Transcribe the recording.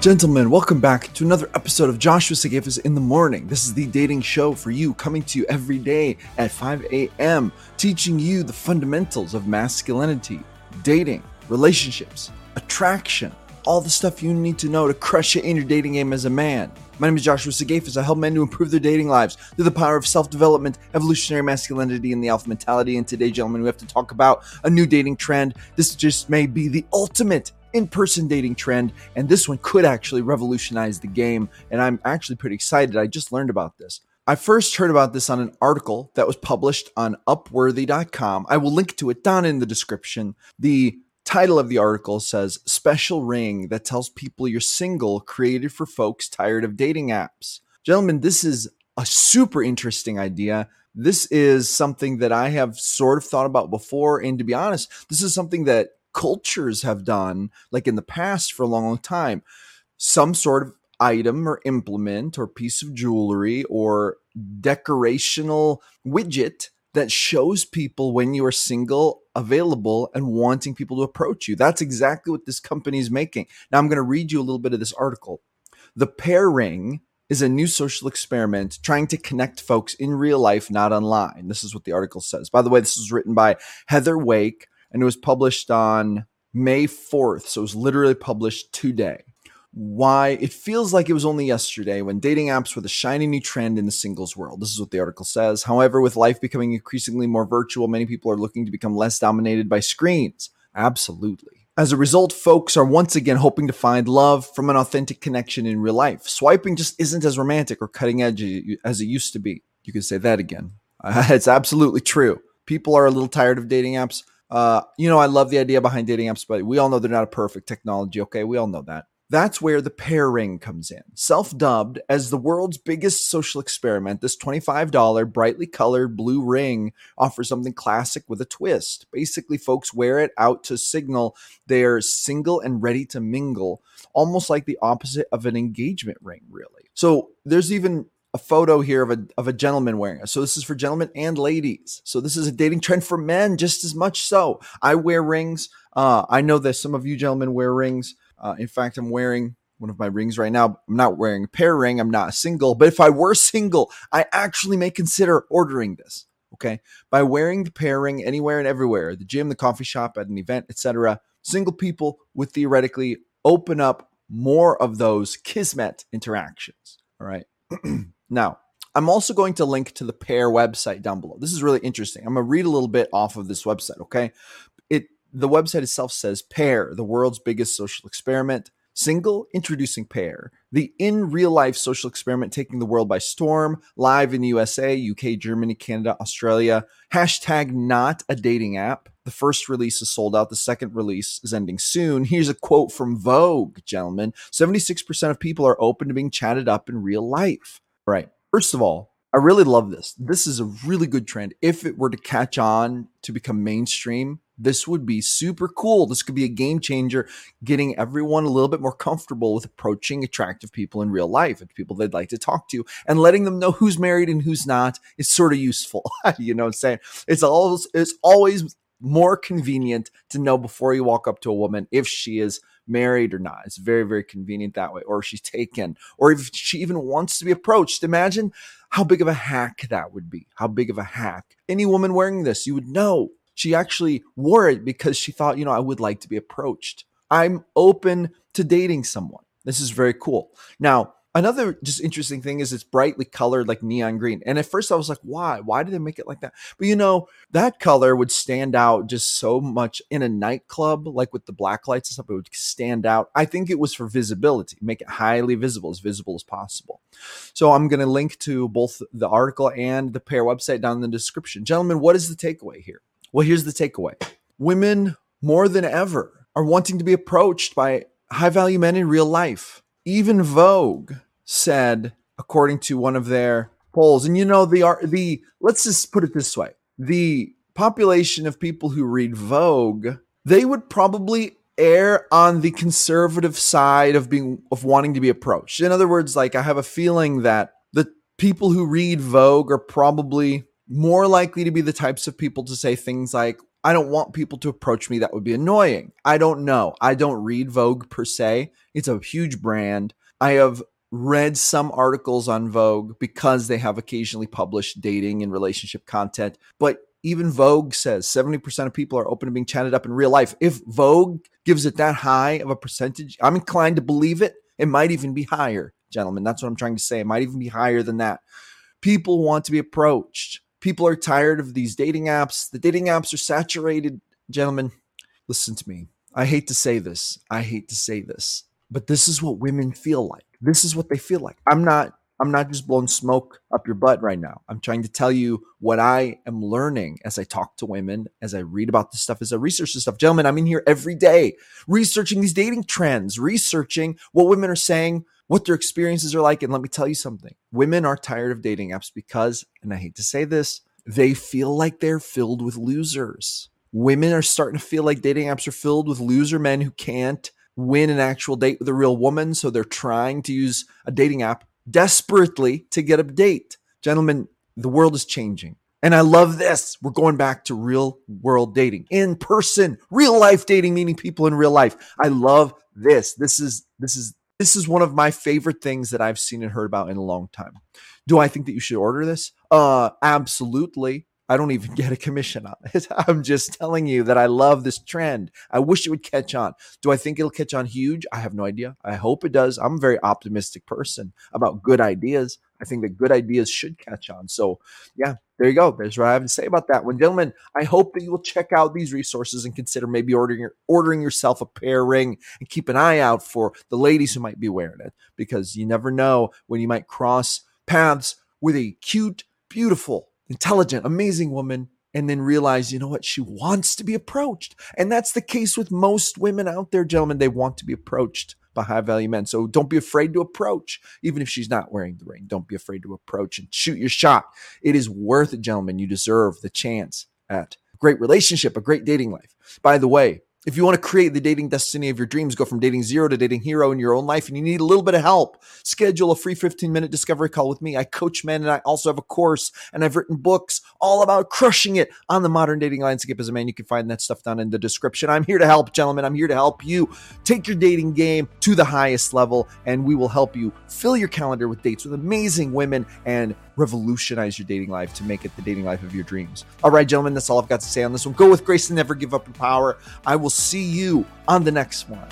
Gentlemen, welcome back to another episode of Joshua Sigafus in the Morning. This is the dating show for you, coming to you every day at 5 a.m., teaching you the fundamentals of masculinity, dating, relationships, attraction, all the stuff you need to know to crush it in your dating game as a man. My name is Joshua Sigafus. I help men to improve their dating lives through the power of self development, evolutionary masculinity, and the alpha mentality. And today, gentlemen, we have to talk about a new dating trend. This just may be the ultimate in person dating trend, and this one could actually revolutionize the game. And I'm actually pretty excited. I just learned about this. I first heard about this on an article that was published on Upworthy.com. I will link to it down in the description. The title of the article says Special Ring that tells people you're single, created for folks tired of dating apps. Gentlemen, this is a super interesting idea. This is something that I have sort of thought about before. And to be honest, this is something that cultures have done, like in the past for a long, long time. Some sort of item or implement or piece of jewelry or decorational widget that shows people when you are single, available, and wanting people to approach you. That's exactly what this company is making. Now, I'm going to read you a little bit of this article. The Pear Ring is a new social experiment trying to connect folks in real life, not online. This is what the article says. By the way, this was written by Heather Wake and it was published on May 4th. So it was literally published today. Why it feels like it was only yesterday when dating apps were the shiny new trend in the singles world. This is what the article says. However, with life becoming increasingly more virtual, many people are looking to become less dominated by screens. Absolutely. As a result, folks are once again hoping to find love from an authentic connection in real life. Swiping just isn't as romantic or cutting edge as it used to be. You can say that again. it's absolutely true. People are a little tired of dating apps. Uh, you know, I love the idea behind dating apps, but we all know they're not a perfect technology. Okay, we all know that. That's where the Pear Ring comes in. Self dubbed as the world's biggest social experiment, this $25 brightly colored blue ring offers something classic with a twist. Basically, folks wear it out to signal they're single and ready to mingle, almost like the opposite of an engagement ring, really. So there's even a photo here of a of a gentleman wearing it. So this is for gentlemen and ladies. So this is a dating trend for men just as much so. I wear rings. Uh, I know that some of you gentlemen wear rings. Uh, in fact, I'm wearing one of my rings right now. I'm not wearing a Pear Ring. I'm not single. But if I were single, I actually may consider ordering this. Okay, by wearing the Pear Ring anywhere and everywhere, the gym, the coffee shop, at an event, etc. Single people would theoretically open up more of those kismet interactions. All right. Now, I'm also going to link to the Pear website down below. This is really interesting. I'm going to read a little bit off of this website, okay? It the website itself says Pear, the world's biggest social experiment. Single introducing Pear, the in real life social experiment taking the world by storm, live in the USA, UK, Germany, Canada, Australia. Hashtag not a dating app. The first release is sold out. The second release is ending soon. Here's a quote from Vogue, gentlemen 76% of people are open to being chatted up in real life. Right. First of all, I really love this. This is a really good trend. If it were to catch on to become mainstream, this would be super cool. This could be a game changer, getting everyone a little bit more comfortable with approaching attractive people in real life and people they'd like to talk to and letting them know who's married and who's not is sort of useful. you know what I'm saying? It's always it's always more convenient to know before you walk up to a woman if she is married or not. It's very, very convenient that way. Or she's taken, or if she even wants to be approached. Imagine how big of a hack that would be. How big of a hack. Any woman wearing this, you would know she actually wore it because she thought, you know, I would like to be approached. I'm open to dating someone. This is very cool. Now, Another just interesting thing is it's brightly colored like neon green. And at first I was like, why? Why do they make it like that? But you know, that color would stand out just so much in a nightclub, like with the black lights and stuff, it would stand out. I think it was for visibility, make it highly visible, as visible as possible. So I'm going to link to both the article and the Pear website down in the description. Gentlemen, what is the takeaway here? Well, here's the takeaway women more than ever are wanting to be approached by high value men in real life even Vogue said, according to one of their polls, and you know the the let's just put it this way: the population of people who read Vogue, they would probably err on the conservative side of being of wanting to be approached. In other words, like I have a feeling that the people who read Vogue are probably more likely to be the types of people to say things like, I don't want people to approach me that would be annoying. I don't know. I don't read Vogue per se. It's a huge brand. I have read some articles on Vogue because they have occasionally published dating and relationship content, but even Vogue says 70% of people are open to being chatted up in real life. If Vogue gives it that high of a percentage, I'm inclined to believe it. It might even be higher, gentlemen. That's what I'm trying to say. It might even be higher than that. People want to be approached. People are tired of these dating apps. The dating apps are saturated. Gentlemen, listen to me. I hate to say this. I hate to say this, but this is what women feel like. This is what they feel like. I'm not I'm not just blowing smoke up your butt right now. I'm trying to tell you what I am learning as I talk to women, as I read about this stuff, as I research this stuff. Gentlemen, I'm in here every day researching these dating trends, researching what women are saying, what their experiences are like. And let me tell you something women are tired of dating apps because, and I hate to say this, they feel like they're filled with losers. Women are starting to feel like dating apps are filled with loser men who can't win an actual date with a real woman. So they're trying to use a dating app desperately to get a date. Gentlemen, the world is changing. And I love this. We're going back to real world dating, in person, real life dating, meeting people in real life. I love this. This is this is this is one of my favorite things that I've seen and heard about in a long time. Do I think that you should order this? Uh absolutely. I don't even get a commission on it. I'm just telling you that I love this trend. I wish it would catch on. Do I think it'll catch on huge? I have no idea. I hope it does. I'm a very optimistic person about good ideas. I think that good ideas should catch on. So, yeah, there you go. There's what I have to say about that one. Gentlemen, I hope that you will check out these resources and consider maybe ordering ordering yourself a Pear Ring and keep an eye out for the ladies who might be wearing it because you never know when you might cross paths with a cute, beautiful, intelligent, amazing woman, and then realize, you know what, she wants to be approached. And that's the case with most women out there, gentlemen. They want to be approached by high value men. So don't be afraid to approach, even if she's not wearing the ring. Don't be afraid to approach and shoot your shot. It is worth it, gentlemen. You deserve the chance at a great relationship, a great dating life. By the way, if you want to create the dating destiny of your dreams, go from dating zero to dating hero in your own life, and you need a little bit of help, schedule a free 15 minute discovery call with me. I coach men and I also have a course and I've written books all about crushing it on the modern dating landscape as a man. You can find that stuff down in the description. I'm here to help, gentlemen. I'm here to help you take your dating game to the highest level, and we will help you fill your calendar with dates with amazing women and revolutionize your dating life to make it the dating life of your dreams. All right, gentlemen, that's all I've got to say on this one. Go with grace and never give up your power. I will see you on the next one.